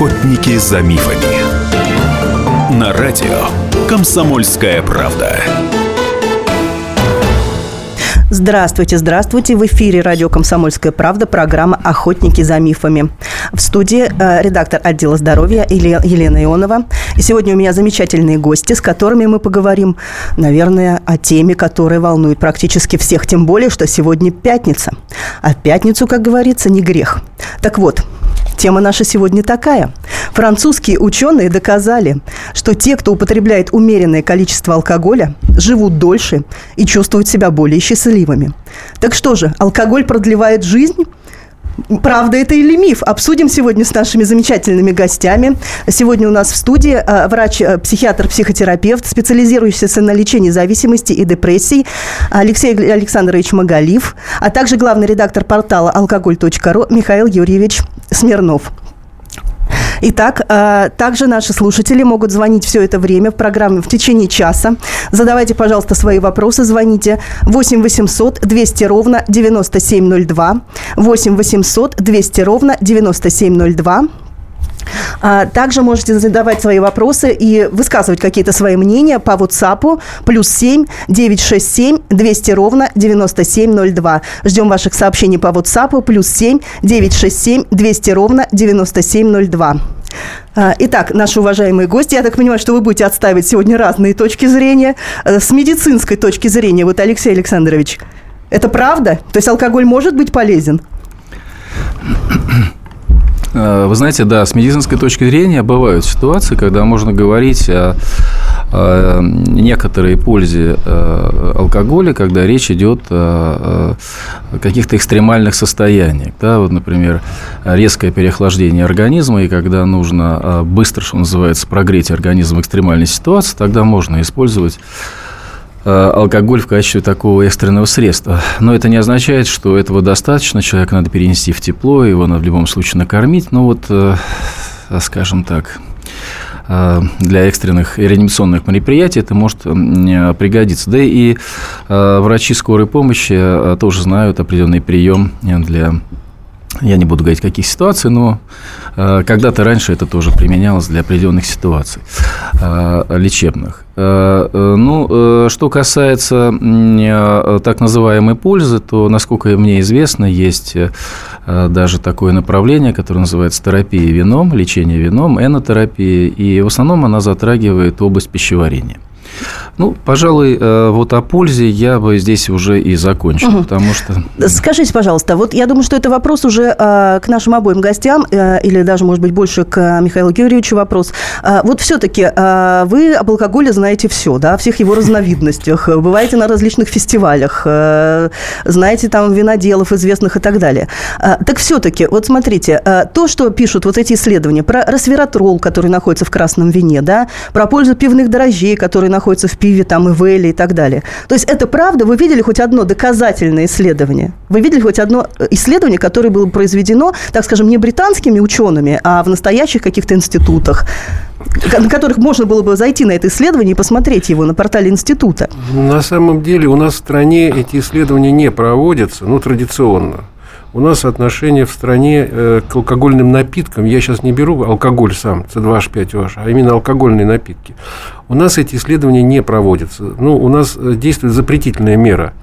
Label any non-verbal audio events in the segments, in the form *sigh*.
Охотники за мифами. На радио Комсомольская правда. Здравствуйте, здравствуйте. В эфире радио «Комсомольская правда» программа «Охотники за мифами». В студии э, редактор отдела здоровья Елена Ионова. И сегодня у меня замечательные гости, с которыми мы поговорим, наверное, о теме, которая волнует практически всех. Тем более, что сегодня пятница. А пятницу, как говорится, не грех. Так вот, Тема наша сегодня такая. Французские ученые доказали, что те, кто употребляет умеренное количество алкоголя, живут дольше и чувствуют себя более счастливыми. Так что же, алкоголь продлевает жизнь? Правда это или миф? Обсудим сегодня с нашими замечательными гостями. Сегодня у нас в студии э, врач-психиатр-психотерапевт, специализирующийся на лечении зависимости и депрессий Алексей Александрович Магалив, а также главный редактор портала алкоголь.ру Михаил Юрьевич Смирнов. Итак, э, также наши слушатели могут звонить все это время в программе в течение часа. Задавайте, пожалуйста, свои вопросы. Звоните 8 800 200 ровно 9702. 8 800 200 ровно 9702. А, также можете задавать свои вопросы и высказывать какие-то свои мнения по WhatsApp плюс 7 967 200 ровно 9702. Ждем ваших сообщений по WhatsApp плюс 7 967 200 ровно 9702. А, итак, наши уважаемые гости, я так понимаю, что вы будете отставить сегодня разные точки зрения. Э, с медицинской точки зрения, вот Алексей Александрович, это правда? То есть алкоголь может быть полезен? Э, вы знаете, да, с медицинской точки зрения бывают ситуации, когда можно говорить о, о некоторой пользе э, алкоголя, когда речь идет о каких-то экстремальных состояниях. Да, вот, например, резкое переохлаждение организма, и когда нужно э, быстро, что называется, прогреть организм в экстремальной ситуации, тогда можно использовать алкоголь в качестве такого экстренного средства. Но это не означает, что этого достаточно. Человека надо перенести в тепло, его надо в любом случае накормить. Но вот, э, скажем так, э, для экстренных реанимационных мероприятий это может пригодиться. Да и врачи скорой помощи тоже знают определенный прием для я не буду говорить, каких ситуаций, но э, когда-то раньше это тоже применялось для определенных ситуаций э, лечебных. Э, э, ну, э, что касается э, так называемой пользы, то, насколько мне известно, есть даже такое направление, которое называется терапия вином, лечение вином, энотерапия, и в основном она затрагивает область пищеварения. Ну, пожалуй, э, вот о пользе я бы здесь уже и закончил, угу. потому что... Скажите, пожалуйста, вот я думаю, что это вопрос уже э, к нашим обоим гостям, э, или даже, может быть, больше к Михаилу Георгиевичу вопрос. Вот все-таки вы об алкоголе знаете все, да, о всех его разновидностях, бываете на различных фестивалях, знаете там виноделов известных и так далее. Так все-таки, вот смотрите, то, что пишут вот эти исследования про resveratrol, который находится в красном вине, да, про пользу пивных дрожжей, которые находятся в пиве, там, и в и так далее. То есть это правда? Вы видели хоть одно доказательное исследование? Вы видели хоть одно э, исследование, которое было произведено, так скажем, не британскими учеными, а в настоящих каких-то институтах? на которых можно было бы зайти на это исследование и посмотреть его на портале института? На самом деле у нас в стране эти исследования не проводятся, ну, традиционно. У нас отношение в стране э, к алкогольным напиткам, я сейчас не беру алкоголь сам, C2H5OH, а именно алкогольные напитки. У нас эти исследования не проводятся. Ну, у нас э, действует запретительная мера.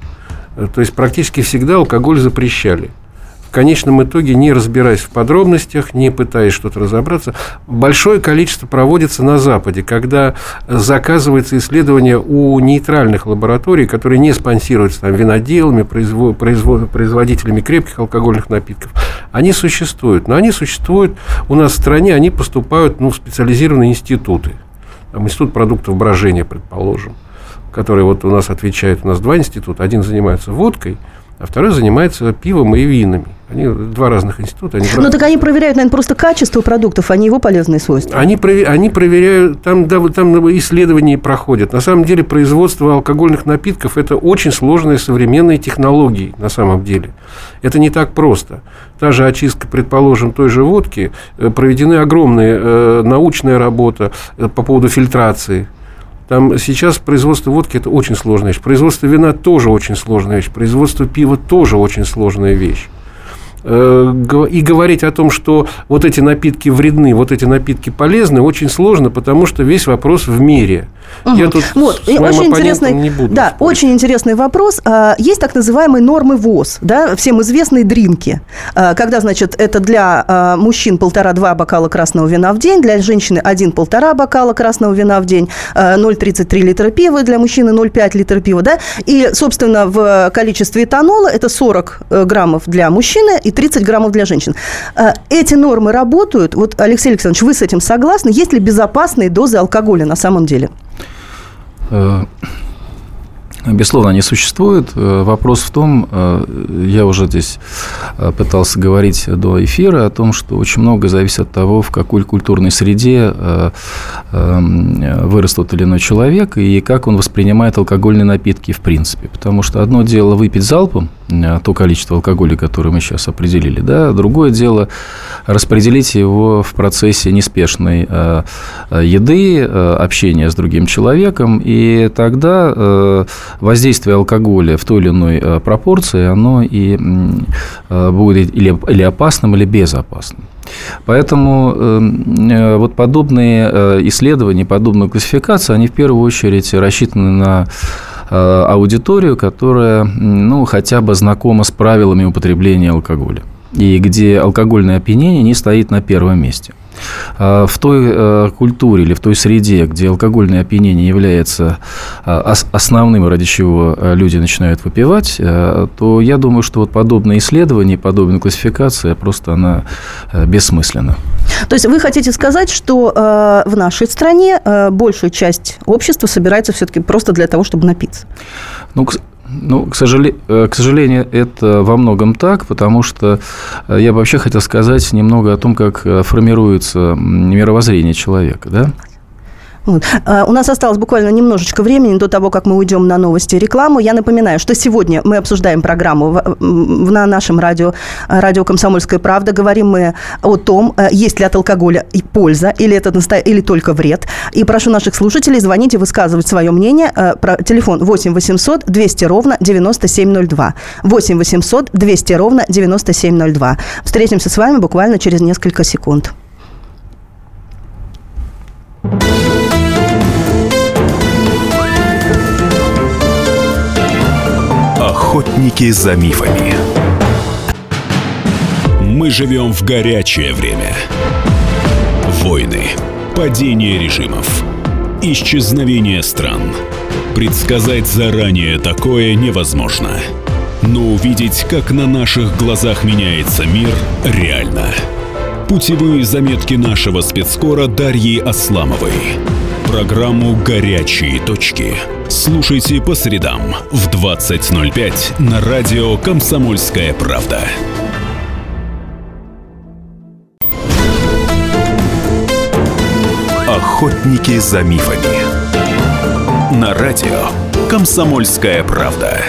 Э, то есть практически всегда алкоголь запрещали в конечном итоге, не разбираясь в подробностях, не пытаясь что-то разобраться, большое количество проводится на Западе, когда заказывается исследование у нейтральных лабораторий, которые не спонсируются там, виноделами, производ, производ, производителями крепких алкогольных напитков. Они существуют, но они существуют у нас в стране, они поступают ну, в специализированные институты. Там, институт продуктов брожения, предположим, который вот у нас отвечает, у нас два института, один занимается водкой – а второй занимается пивом и винами. Они два разных института. Они ну, так они проверяют, наверное, просто качество продуктов, а не его полезные свойства. Они, они проверяют, там, да, там исследования проходят. На самом деле, производство алкогольных напитков – это очень сложные современные технологии, на самом деле. Это не так просто. Та же очистка, предположим, той же водки, э, проведены огромные э, научная работа э, по поводу фильтрации там сейчас производство водки – это очень сложная вещь. Производство вина – тоже очень сложная вещь. Производство пива – тоже очень сложная вещь. И говорить о том, что вот эти напитки вредны, вот эти напитки полезны, очень сложно, потому что весь вопрос в мире. Угу. Я тут вот. с моим очень интересный, не буду Да, спорить. очень интересный вопрос. А, есть так называемые нормы ВОЗ, да, всем известные дринки. А, когда, значит, это для а, мужчин полтора-два бокала красного вина в день, для женщины один-полтора бокала красного вина в день, 0,33 литра пива для мужчины, 0,5 литра пива, да, и, собственно, в количестве этанола это 40 э, граммов для мужчины и 30 граммов для женщин. Эти нормы работают. Вот, Алексей Александрович, вы с этим согласны? Есть ли безопасные дозы алкоголя на самом деле? Э, Безусловно, они существуют. Э, вопрос в том, э, я уже здесь э, пытался говорить до эфира о том, что очень много зависит от того, в какой культурной среде вырос тот или иной человек и как он воспринимает алкогольные напитки в принципе. Потому что одно дело выпить залпом то количество алкоголя, которое мы сейчас определили, да, другое дело распределить его в процессе неспешной еды, общения с другим человеком, и тогда воздействие алкоголя в той или иной э, пропорции, оно и э, будет или, или опасным, или безопасным. Поэтому эм, э, вот подобные исследования, подобные классификации, они в первую очередь рассчитаны на аудиторию, которая ну, хотя бы знакома с правилами употребления алкоголя и где алкогольное опьянение не стоит на первом месте. А, в той э, культуре или в той среде, где алкогольное опьянение является основным, ради чего э, люди начинают выпивать, э, то я думаю, что вот подобные исследования, подобная классификация просто она бессмысленна. То есть вы хотите сказать, что в нашей стране большая часть общества собирается все-таки просто для того, чтобы напиться? Ну, ну, к, сожалению, э, к сожалению, это во многом так, потому что э, я бы вообще хотел сказать немного о том, как э, формируется мировоззрение человека. Да? Вот. А, у нас осталось буквально немножечко времени до того, как мы уйдем на новости и рекламу. Я напоминаю, что сегодня мы обсуждаем программу на нашем радио, радио «Комсомольская правда». Говорим мы о том, э, есть ли от алкоголя и польза, или это или только вред. И прошу наших слушателей звонить и высказывать свое мнение. Э, про телефон 8 800 200 ровно 9702. 8 800 200 ровно 9702. Встретимся с вами буквально через несколько секунд. Охотники за мифами. Мы живем в горячее время. Войны, падение режимов, исчезновение стран. Предсказать заранее такое невозможно. Но увидеть, как на наших глазах меняется мир, реально. Путевые заметки нашего спецскора Дарьи Асламовой. Программу «Горячие точки» слушайте по средам в 20.05 на радио «Комсомольская правда». Охотники за мифами. На радио «Комсомольская правда».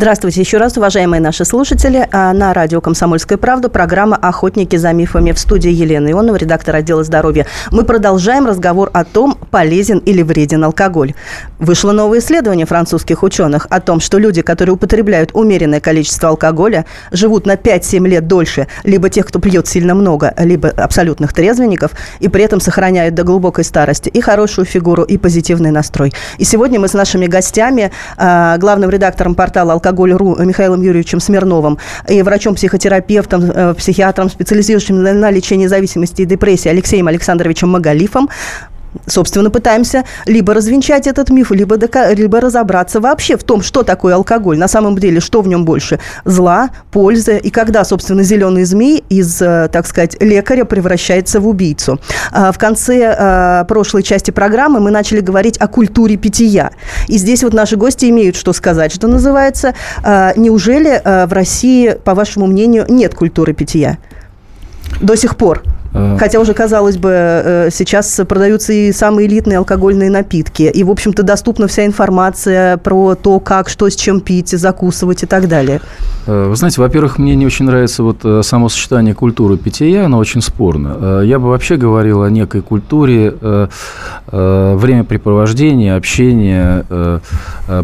Здравствуйте еще раз, уважаемые наши слушатели. А, на радио «Комсомольская правда» программа «Охотники за мифами» в студии Елены Ионова, редактор отдела здоровья. Мы продолжаем разговор о том, полезен или вреден алкоголь. Вышло новое исследование французских ученых о том, что люди, которые употребляют умеренное количество алкоголя, живут на 5-7 лет дольше, либо тех, кто пьет сильно много, либо абсолютных трезвенников, и при этом сохраняют до глубокой старости и хорошую фигуру, и позитивный настрой. И сегодня мы с нашими гостями, а, главным редактором портала «Алкоголь.ру» Михаилом Юрьевичем Смирновым и врачом-психотерапевтом, э, психиатром, специализирующим на лечении зависимости и депрессии Алексеем Александровичем Магалифом собственно, пытаемся либо развенчать этот миф, либо, дока- либо разобраться вообще в том, что такое алкоголь. На самом деле, что в нем больше? Зла, пользы, и когда, собственно, зеленый змей из, э, так сказать, лекаря превращается в убийцу. А, в конце а, прошлой части программы мы начали говорить о культуре питья. И здесь вот наши гости имеют что сказать, что называется. А, неужели в России, по вашему мнению, нет культуры питья? До сих пор. Э, Хотя уже, казалось бы, э, сейчас продаются и самые элитные алкогольные напитки. И, в общем-то, доступна вся информация про то, как, что с чем пить, закусывать и так далее. Э, вы знаете, во-первых, мне не очень нравится вот само сочетание культуры питья, оно очень спорно. Я бы вообще говорил о некой культуре времяпрепровождения, общения,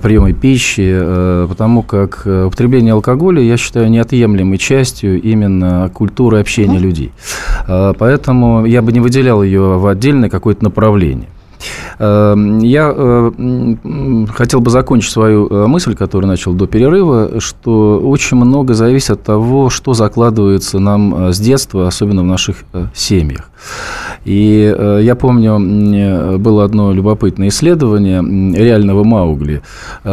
приема пищи, потому как употребление алкоголя, я считаю, неотъемлемой частью именно культуры общения людей поэтому я бы не выделял ее в отдельное какое-то направление. Эм, я э, хотел бы закончить свою э, мысль, которую начал до перерыва, что очень много зависит от того, что закладывается нам э, с детства, особенно в наших семьях. И я помню, было одно любопытное исследование реального Маугли.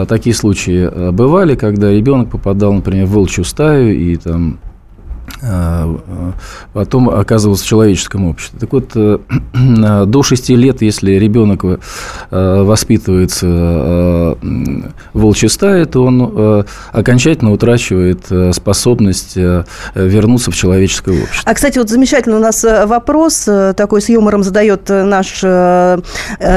Такие случаи бывали, когда ребенок попадал, например, в волчью стаю и там потом оказывался в человеческом обществе. Так вот, э, *clears throat* до 6 лет, если ребенок э, воспитывается э, в волчьей стае, то он окончательно утрачивает способность вернуться в человеческое общество. А, кстати, вот замечательно у нас вопрос такой с юмором задает наш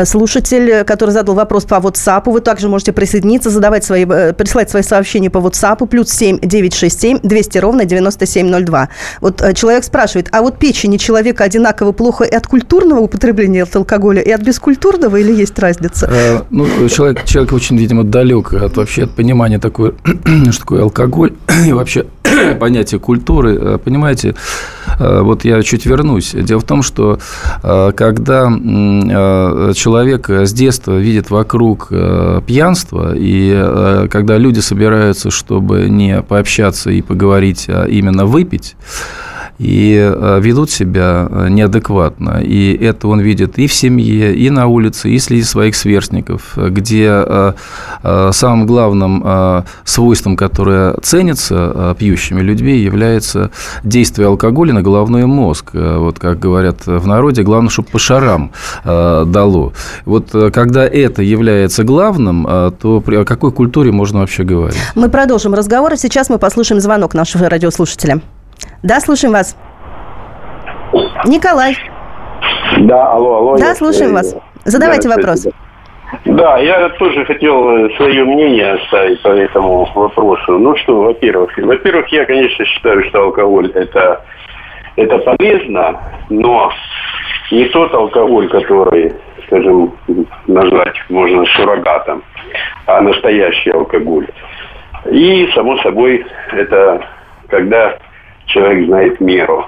слушатель, который задал вопрос по WhatsApp. Вы также можете присоединиться, задавать свои, присылать свои сообщения по WhatsApp. Плюс 7 967 200 ровно 9702. 2. Вот э, человек спрашивает, а вот печени человека одинаково плохо и от культурного употребления алкоголя, и от бескультурного, или есть разница? Э, ну, человек, человек очень, видимо, далек от вообще от понимания такой, *clears throat* что такое алкоголь *clears throat* и вообще *clears throat* понятие культуры. Э, понимаете, вот я чуть вернусь. Дело в том, что когда человек с детства видит вокруг пьянство, и когда люди собираются, чтобы не пообщаться и поговорить, а именно выпить, и э, ведут себя э, неадекватно. И это он видит и в семье, и на улице, и среди своих сверстников, где э, самым главным свойством, которое ценится пьющими людьми, является действие алкоголя на головной мозг. Вот как говорят в народе, главное, чтобы по шарам дало. Вот когда это является главным, то о какой культуре можно вообще говорить? Мы продолжим разговор, а сейчас мы послушаем звонок нашего радиослушателя. Да, слушаем вас. Николай. Да, алло, алло. Да, слушаем вас. Задавайте да, вопрос. Да, я тоже хотел э, свое мнение оставить по этому вопросу. Ну что, во-первых, во-первых, я, конечно, считаю, что алкоголь это это полезно, но не тот алкоголь, который, скажем, назвать можно суррогатом, а настоящий алкоголь. И, само собой, это когда человек знает меру.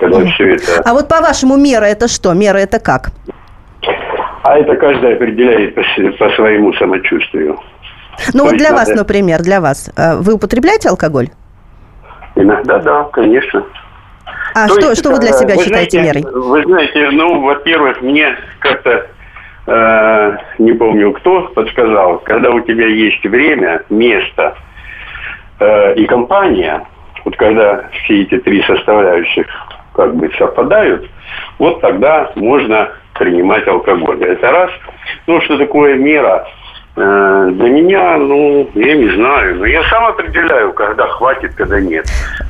Когда mm. все это... А вот по-вашему мера это что? Мера это как? А это каждый определяет по, по своему самочувствию. Ну То вот для надо... вас, например, для вас. Э, вы употребляете алкоголь? Иногда да, конечно. А То что, есть, что вы для себя вы считаете знаете, мерой? Вы знаете, ну, во-первых, мне как-то э, не помню кто подсказал, когда у тебя есть время, место э, и компания, вот когда все эти три составляющих как бы совпадают, вот тогда можно принимать алкоголь. Это раз. Ну, что такое мера? Э, для меня, ну, я не знаю. Но я сам определяю, когда хватит, когда нет.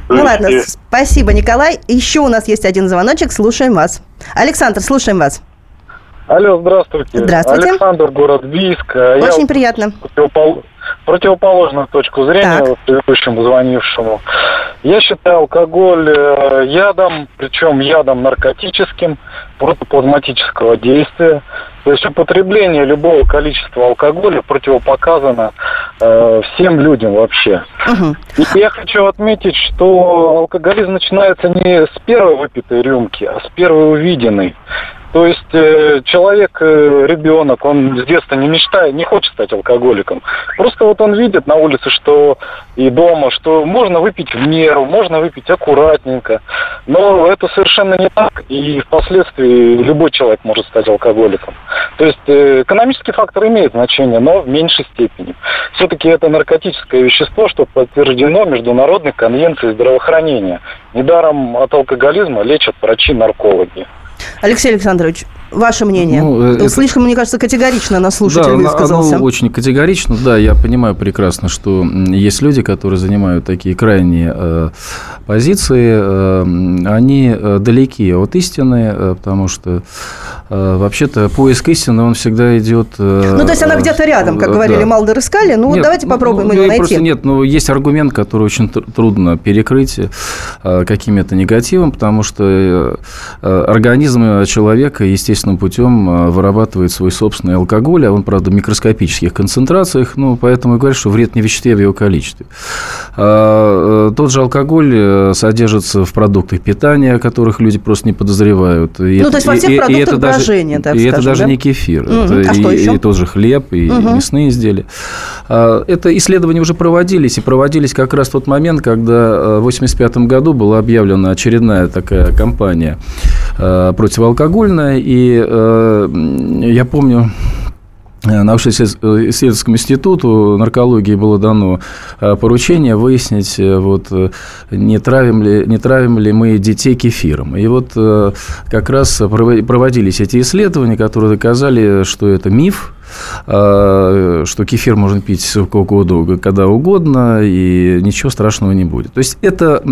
Ну есть... ладно, э, спасибо, Николай. Еще у нас есть один звоночек, слушаем вас. Александр, слушаем вас. Алло, здравствуйте. Здравствуйте. Александр, город Бийск. Очень я приятно. Противопол... Противоположную точку зрения так. предыдущему звонившему. Я считаю алкоголь э, ядом, причем ядом наркотическим, протоплазматического действия. То есть употребление любого количества алкоголя противопоказано э, всем людям вообще. Угу. И я хочу отметить, что алкоголизм начинается не с первой выпитой рюмки, а с первой увиденной. То есть э, человек, э, ребенок, он с детства не мечтает, не хочет стать алкоголиком. Просто вот он видит на улице, что и дома, что можно выпить в меру, можно выпить аккуратненько. Но это совершенно не так, и впоследствии любой человек может стать алкоголиком. То есть э, экономический фактор имеет значение, но в меньшей степени. Все-таки это наркотическое вещество, что подтверждено Международной конвенцией здравоохранения. Недаром от алкоголизма лечат врачи-наркологи. Алексей Александрович, Ваше мнение? Ну, это... Слишком, мне кажется, категорично на слушатель да, высказался. Оно очень категорично, да, я понимаю прекрасно, что есть люди, которые занимают такие крайние э, позиции, э, они э, далеки от истины, э, потому что э, вообще-то поиск истины, он всегда идет... Э, ну, то есть она где-то рядом, как говорили, да. Малдер искали, ну, нет, давайте попробуем ну, ее найти. Просто нет, но есть аргумент, который очень трудно перекрыть э, каким-то негативом, потому что э, э организм человека, естественно, естественным путем а, вырабатывает свой собственный алкоголь, а он, правда, в микроскопических концентрациях, ну, поэтому и говорят, что вред не в веществе, а в его количестве. А, э, тот же алкоголь э, содержится в продуктах питания, о которых люди просто не подозревают. И ну, это, то есть во всех и, продуктах и это брожения, даже, И это даже да? не кефир. Mm, это а и, что еще? и тот же хлеб, и, угу. мясные изделия. А, это исследования уже проводились, и проводились как раз в тот момент, когда в 1985 году была объявлена очередная такая кампания противоалкогольная, и э, я помню, э, научно-исследовательскому институту наркологии было дано э, поручение выяснить, э, вот, не, травим ли, не травим ли мы детей кефиром. И вот как раз проводились эти исследования, которые доказали, что это миф, что кефир можно пить сколько угодно, когда угодно, и ничего страшного не будет. То есть это,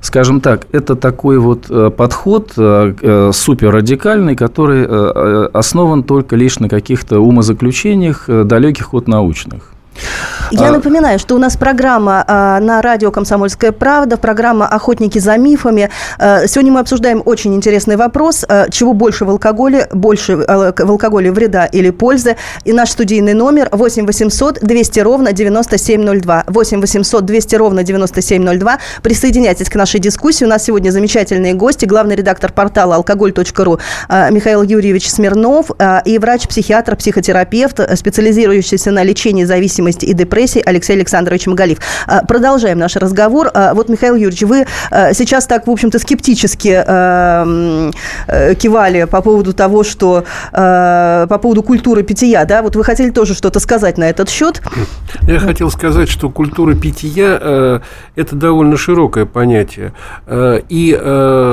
скажем так, это такой вот э, подход э, э, супер радикальный, который основан только лишь на каких-то умозаключениях, далеких от научных. Я а... напоминаю, что у нас программа а, на радио «Комсомольская правда», программа «Охотники за мифами». А, сегодня мы обсуждаем очень интересный вопрос, а, чего больше в алкоголе, больше а, в алкоголе вреда или пользы. И наш студийный номер 8 800 200 ровно 9702. 8 800 200 ровно 9702. Присоединяйтесь к нашей дискуссии. У нас сегодня замечательные гости. Главный редактор портала алкоголь.ру а, Михаил Юрьевич Смирнов а, и врач-психиатр, психотерапевт, специализирующийся на лечении зависимости зависимости и депрессии Алексей Александрович Магалив. А, продолжаем наш разговор. А, вот, Михаил Юрьевич, вы а, сейчас так, в общем-то, скептически э, кивали по поводу того, что по поводу культуры питья, да? Вот вы хотели тоже что-то сказать на этот счет? Я хотел сказать, что культура питья э, – это довольно широкое понятие. Э, и,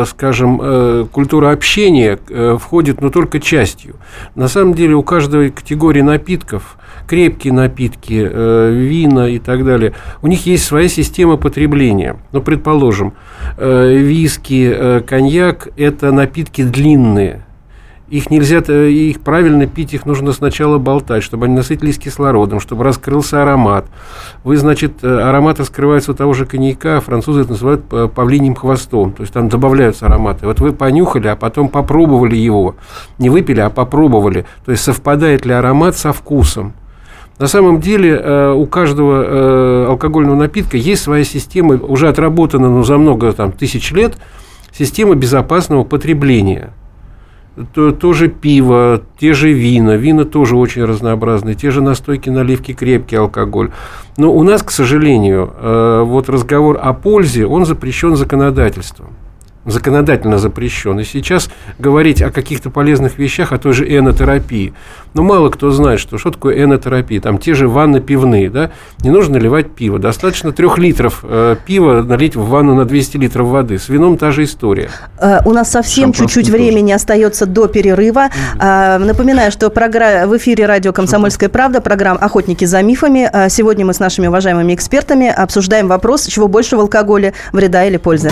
скажем, культура общения входит, но только частью. На самом деле у каждой категории напитков крепкие напитки, э, вина и так далее, у них есть своя система потребления. Ну, предположим, э, виски, э, коньяк – это напитки длинные. Их нельзя, их правильно пить, их нужно сначала болтать, чтобы они насытились кислородом, чтобы раскрылся аромат. Вы, значит, аромат раскрывается у того же коньяка, французы это называют павлиним хвостом, то есть там добавляются ароматы. Вот вы понюхали, а потом попробовали его. Не выпили, а попробовали. То есть совпадает ли аромат со вкусом. На самом деле э, у каждого э, алкогольного напитка есть своя система, уже отработана ну, за много там, тысяч лет, система безопасного потребления. То, тоже пиво, те же вина, вина тоже очень разнообразные, те же настойки, наливки, крепкий алкоголь. Но у нас, к сожалению, э, вот разговор о пользе, он запрещен законодательством законодательно запрещен. И сейчас говорить о каких-то полезных вещах, о той же энотерапии. Но мало кто знает, что, что такое энотерапия. Там те же ванны пивные. Да? Не нужно наливать пиво. Достаточно трех литров э, пива налить в ванну на 200 литров воды. С вином та же история. Э, у нас совсем чуть-чуть времени остается до перерыва. Mm-hmm. Напоминаю, что программа, в эфире радио «Комсомольская правда» программа «Охотники за мифами». Э, сегодня мы с нашими уважаемыми экспертами обсуждаем вопрос, чего больше в алкоголе, вреда или пользы.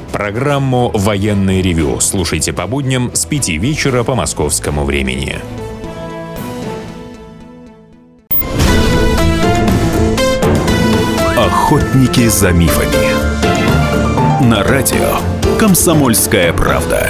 Программу «Военный ревю» слушайте по будням с 5 вечера по московскому времени. Охотники за мифами. На радио «Комсомольская правда».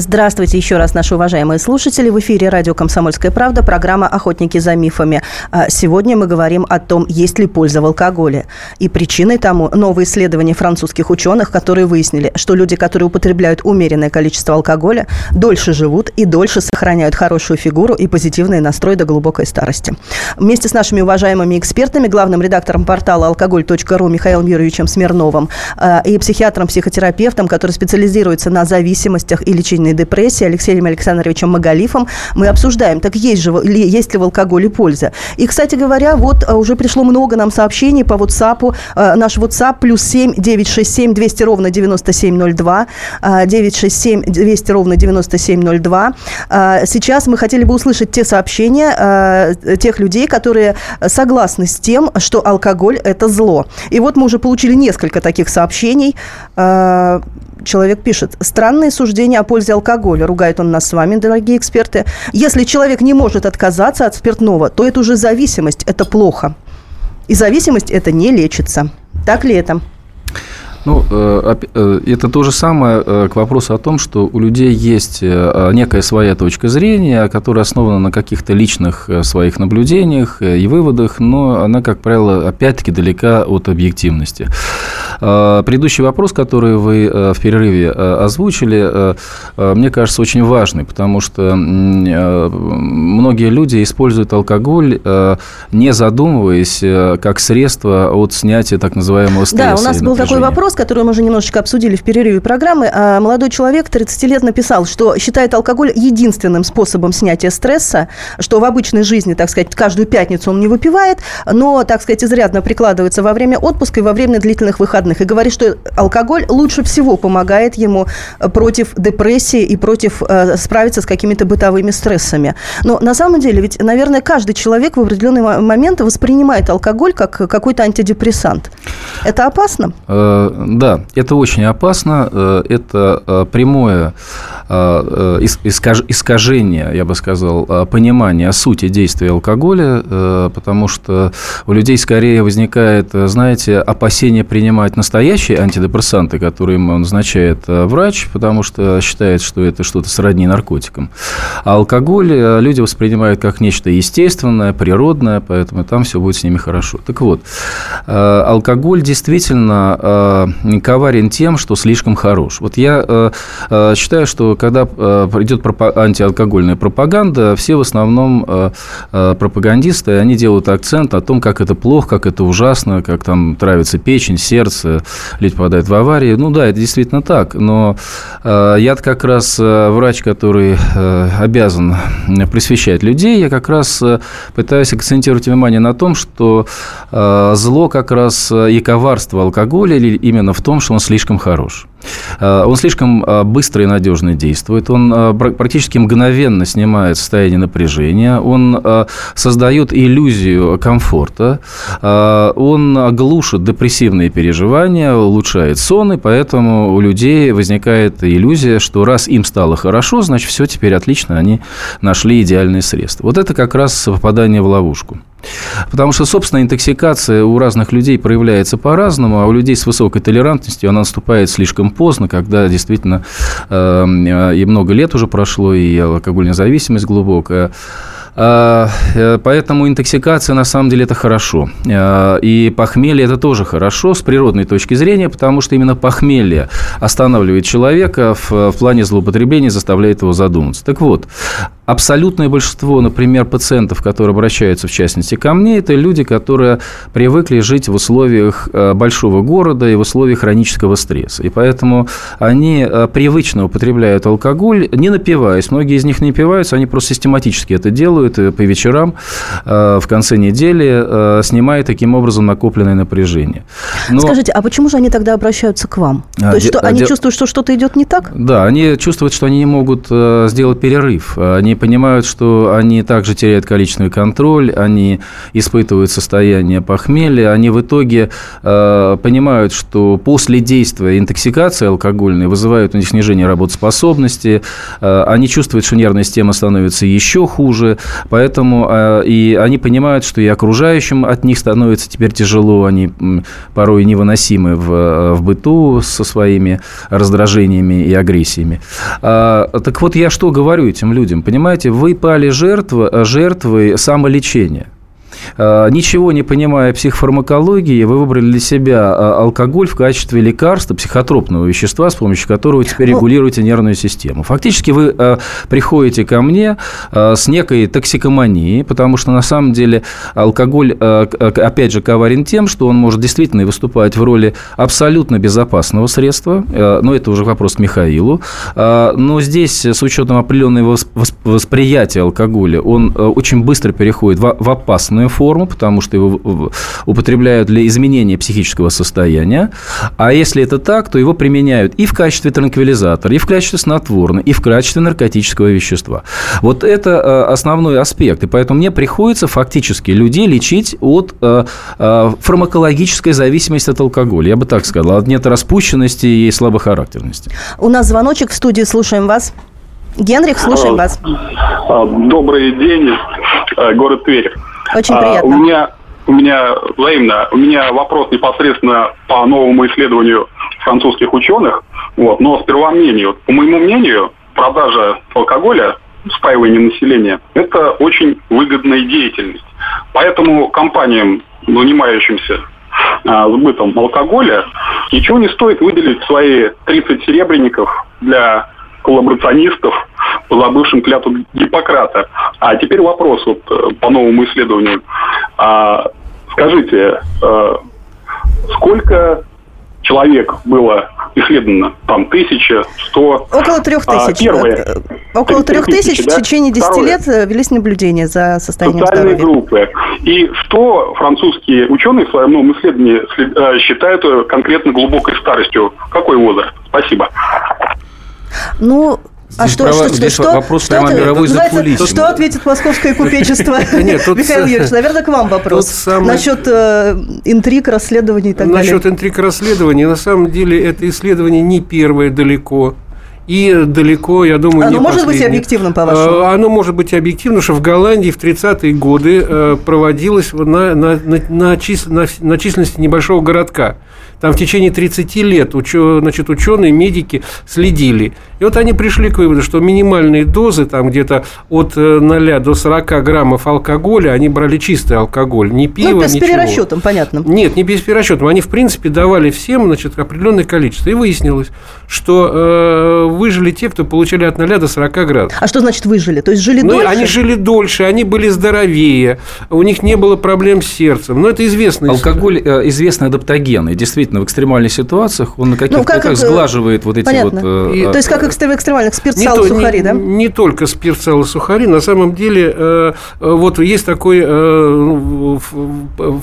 Здравствуйте еще раз, наши уважаемые слушатели. В эфире радио «Комсомольская правда», программа «Охотники за мифами». А сегодня мы говорим о том, есть ли польза в алкоголе. И причиной тому новые исследования французских ученых, которые выяснили, что люди, которые употребляют умеренное количество алкоголя, дольше живут и дольше сохраняют хорошую фигуру и позитивный настрой до глубокой старости. Вместе с нашими уважаемыми экспертами, главным редактором портала алкоголь.ру Михаилом Юрьевичем Смирновым а, и психиатром-психотерапевтом, который специализируется на зависимостях и лечении лечебной депрессии Алексеем Александровичем Магалифом мы обсуждаем, так есть, же, есть ли в алкоголе польза. И, кстати говоря, вот а, уже пришло много нам сообщений по WhatsApp. А, наш WhatsApp плюс 7 967 200 ровно 9702, 967 200 ровно 9702. А, сейчас мы хотели бы услышать те сообщения тех людей, которые согласны с тем, что алкоголь – это зло. И вот мы уже получили несколько таких сообщений человек пишет, странные суждения о пользе алкоголя, ругает он нас с вами, дорогие эксперты. Если человек не может отказаться от спиртного, то это уже зависимость, это плохо. И зависимость это не лечится. Так ли это? Ну, э, э, это то же самое э, к вопросу о том, что у людей есть некая своя точка зрения, которая основана на каких-то личных своих наблюдениях и выводах, но она, как правило, опять-таки далека от объективности. Предыдущий вопрос, который вы в перерыве озвучили, мне кажется, очень важный, потому что многие люди используют алкоголь, не задумываясь, как средство от снятия так называемого стресса. Да, у нас был такой вопрос, который мы уже немножечко обсудили в перерыве программы. А, молодой человек, 30 лет, написал, что считает алкоголь единственным способом снятия стресса, что в обычной жизни, так сказать, каждую пятницу он не выпивает, но, так сказать, изрядно прикладывается во время отпуска и во время длительных выходных. И говорит, что алкоголь лучше всего помогает ему против депрессии и против э, справиться с какими-то бытовыми стрессами. Но на самом деле, ведь, наверное, каждый человек в определенный момент воспринимает алкоголь как какой-то антидепрессант. Это опасно? Э, да, это очень опасно. Э, это э, прямое э, искажение, я бы сказал, понимания сути действия алкоголя, потому что у людей скорее возникает, знаете, опасение принимать настоящие антидепрессанты, которые ему назначает врач, потому что считает, что это что-то сродни наркотикам. А алкоголь люди воспринимают как нечто естественное, природное, поэтому там все будет с ними хорошо. Так вот, алкоголь действительно коварен тем, что слишком хорош. Вот я э, э, считаю, что когда э, идет антиалкогольная пропаганда, все в основном э, э, пропагандисты, они делают акцент о том, как это плохо, как это ужасно, как там травится печень, сердце, люди попадают в аварии. Ну да, это действительно так, но э, я как раз э, врач, который э, обязан просвещать людей, я как раз э, пытаюсь акцентировать внимание на том, что э, зло как раз э, и коварство алкоголя именно в том, что он слишком хорош. Э, он слишком э, быстро и надежно действует, он э, практически мгновенно снимает состояние напряжения, он создает иллюзию комфорта, он глушит депрессивные переживания, улучшает сон, и поэтому у людей возникает иллюзия, что раз им стало хорошо, значит, все теперь отлично, они нашли идеальное средство. Вот это как раз попадание в ловушку. Потому что, собственно, интоксикация у разных людей проявляется по-разному, а у людей с высокой толерантностью она наступает слишком поздно, когда действительно э, и много лет уже прошло, и алкогольная зависимость глубокая. А, э, поэтому интоксикация на самом деле это хорошо. А, и похмелье это тоже хорошо с природной точки зрения, потому что именно похмелье останавливает человека в, в плане злоупотребления, заставляет его задуматься. Так вот, абсолютное большинство, например, пациентов, которые обращаются в частности ко мне, это люди, которые привыкли жить в условиях э, большого города и в условиях хронического стресса. И поэтому они э, привычно употребляют алкоголь, не напиваясь. Многие из них не напиваются, они просто систематически это делают делают по вечерам э, в конце недели, э, снимая таким образом накопленное напряжение. Но... Скажите, а почему же они тогда обращаются к вам? А, То есть, что, а, они де... чувствуют, что что-то идет не так? Да, они чувствуют, что они не могут э, сделать перерыв. Они понимают, что они также теряют количественный контроль, они испытывают состояние похмелья, они в итоге понимают, что после действия интоксикации алкогольной вызывают у них снижение работоспособности, они чувствуют, что нервная система становится еще хуже, Поэтому и они понимают, что и окружающим от них становится теперь тяжело, они порой невыносимы в, в быту со своими раздражениями и агрессиями. Так вот, я что говорю этим людям? Понимаете, вы пали жертва, жертвой самолечения – Э, ничего не понимая психофармакологии, вы выбрали для себя э, алкоголь в качестве лекарства, психотропного вещества, с помощью которого теперь ну, регулируете нервную систему. Фактически вы э, приходите ко мне с некой токсикоманией, потому что на самом деле алкоголь, опять же, коварен тем, что он может действительно выступать в роли абсолютно безопасного средства, но это уже вопрос к Михаилу. Но здесь, с учетом определенного восприятия алкоголя, он очень быстро переходит в опасную форму, потому что его употребляют для изменения психического состояния. А если это так, то его применяют и в качестве транквилизатора, и в качестве снотворного, и в качестве наркотического вещества. Вот это э, основной аспект. И поэтому мне приходится фактически людей лечить от э, э, фармакологической зависимости от алкоголя. Я бы так сказал, от распущенности и слабохарактерности. У нас звоночек в студии. Слушаем вас. Генрих, слушаем вас. А, добрый день, город Тверь. Очень а, приятно. у меня у меня взаимно, у меня вопрос непосредственно по новому исследованию французских ученых. Вот, но сперва мнению. По моему мнению, продажа алкоголя, спаивание населения, это очень выгодная деятельность. Поэтому компаниям, занимающимся а, сбытом алкоголя, ничего не стоит выделить свои 30 серебряников для коллаборационистов, позабывшим клятву Гиппократа. А теперь вопрос вот э, по новому исследованию. А, скажите, а, сколько человек было исследовано? Там тысяча, сто? Около трех а, тысяч. А, первое. Около трех тысяч да? в течение десяти лет велись наблюдения за состоянием Социальные здоровья. группы. И что французские ученые в своем новом исследовании считают конкретно глубокой старостью? Какой возраст? Спасибо. Ну, а здесь а что, права, что, здесь что, вопрос что прямо мировой закулисье. Что ответит московское купечество? *laughs* Михаил Юрьевич, наверное, к вам вопрос. Насчет э, интриг, расследований и так далее. Насчет интриг, расследований. На самом деле, это исследование не первое далеко. И далеко, я думаю, Оно не может последнее. быть объективным, по-вашему? А, оно может быть объективным, что в Голландии в 30-е годы э, проводилось на, на, на, на, чис, на, на численности небольшого городка. Там в течение 30 лет учё, значит, ученые, медики следили. И вот они пришли к выводу, что минимальные дозы, там где-то от 0 э, до 40 граммов алкоголя, они брали чистый алкоголь, не пиво, ну, без ничего. перерасчетом, понятно. Нет, не без перерасчетом. Они, в принципе, давали всем значит, определенное количество. И выяснилось, что э, выжили те, кто получали от 0 до 40 градусов. А что значит выжили? То есть жили ну, дольше? Они жили дольше, они были здоровее, у них не было проблем с сердцем. Но это известно. Алкоголь э, известный адаптоген. И действительно действительно в экстремальных ситуациях он на каких-то ну, как, как сглаживает вот эти понятно. вот... И, э, то есть как в экстремальных спирт, не сало, то, сухари, не, да? Не только спирт, сало, сухари. На самом деле э, э вот есть такой э,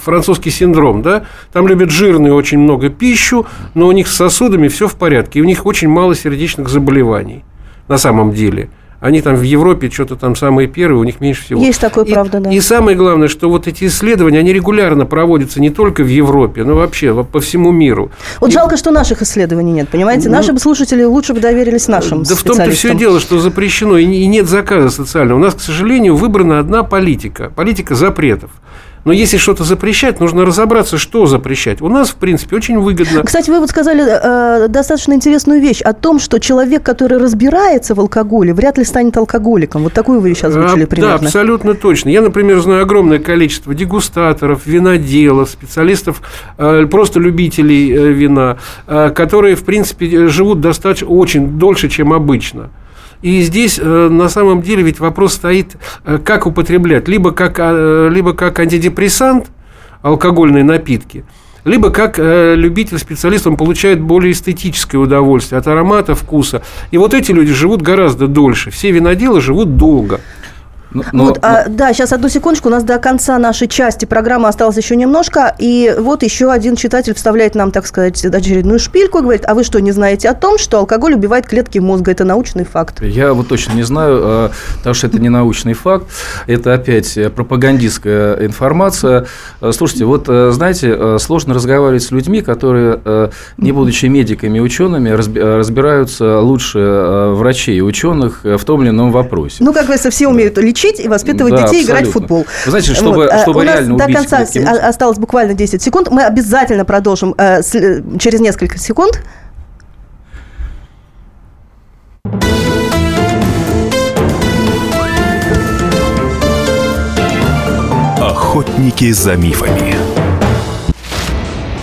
французский синдром, да? Там любят жирную очень много пищу, но у них с сосудами все в порядке. И у них очень мало сердечных заболеваний на самом деле. Они там в Европе что-то там самые первые, у них меньше всего. Есть такое, и, правда, да. И самое главное, что вот эти исследования, они регулярно проводятся не только в Европе, но вообще по всему миру. Вот и... жалко, что наших исследований нет, понимаете? Ну, Наши бы слушатели лучше бы доверились нашим Да в том-то все дело, что запрещено, и нет заказа социального. У нас, к сожалению, выбрана одна политика, политика запретов. Но если что-то запрещать, нужно разобраться, что запрещать. У нас, в принципе, очень выгодно. Кстати, вы вот сказали э, достаточно интересную вещь о том, что человек, который разбирается в алкоголе, вряд ли станет алкоголиком. Вот такую вы сейчас озвучили а, примерно. Да, абсолютно точно. Я, например, знаю огромное количество дегустаторов, виноделов, специалистов, э, просто любителей э, вина, э, которые, в принципе, живут достаточно очень дольше, чем обычно. И здесь э, на самом деле ведь вопрос стоит, э, как употреблять. Либо как, э, либо как антидепрессант, алкогольные напитки, либо как любитель, специалист, он получает более эстетическое удовольствие от аромата, вкуса. И вот эти люди живут гораздо дольше. Все виноделы живут долго. Но, вот, но... А, да, сейчас одну секундочку. У нас до конца нашей части программы осталось еще немножко. И вот еще один читатель вставляет нам, так сказать, очередную шпильку и говорит, а вы что, не знаете о том, что алкоголь убивает клетки мозга? Это научный факт. Я вот точно не знаю, а, потому что это не научный факт. Это опять пропагандистская информация. А, слушайте, вот знаете, сложно разговаривать с людьми, которые, не будучи медиками и учеными, разбираются лучше врачей и ученых в том или ином вопросе. Ну, как говорится, все умеют лечить учить и воспитывать да, детей, абсолютно. играть в футбол. Вы знаете, чтобы, вот. чтобы У реально нас до конца осталось буквально 10 секунд. Мы обязательно продолжим э, через несколько секунд. Охотники за мифами.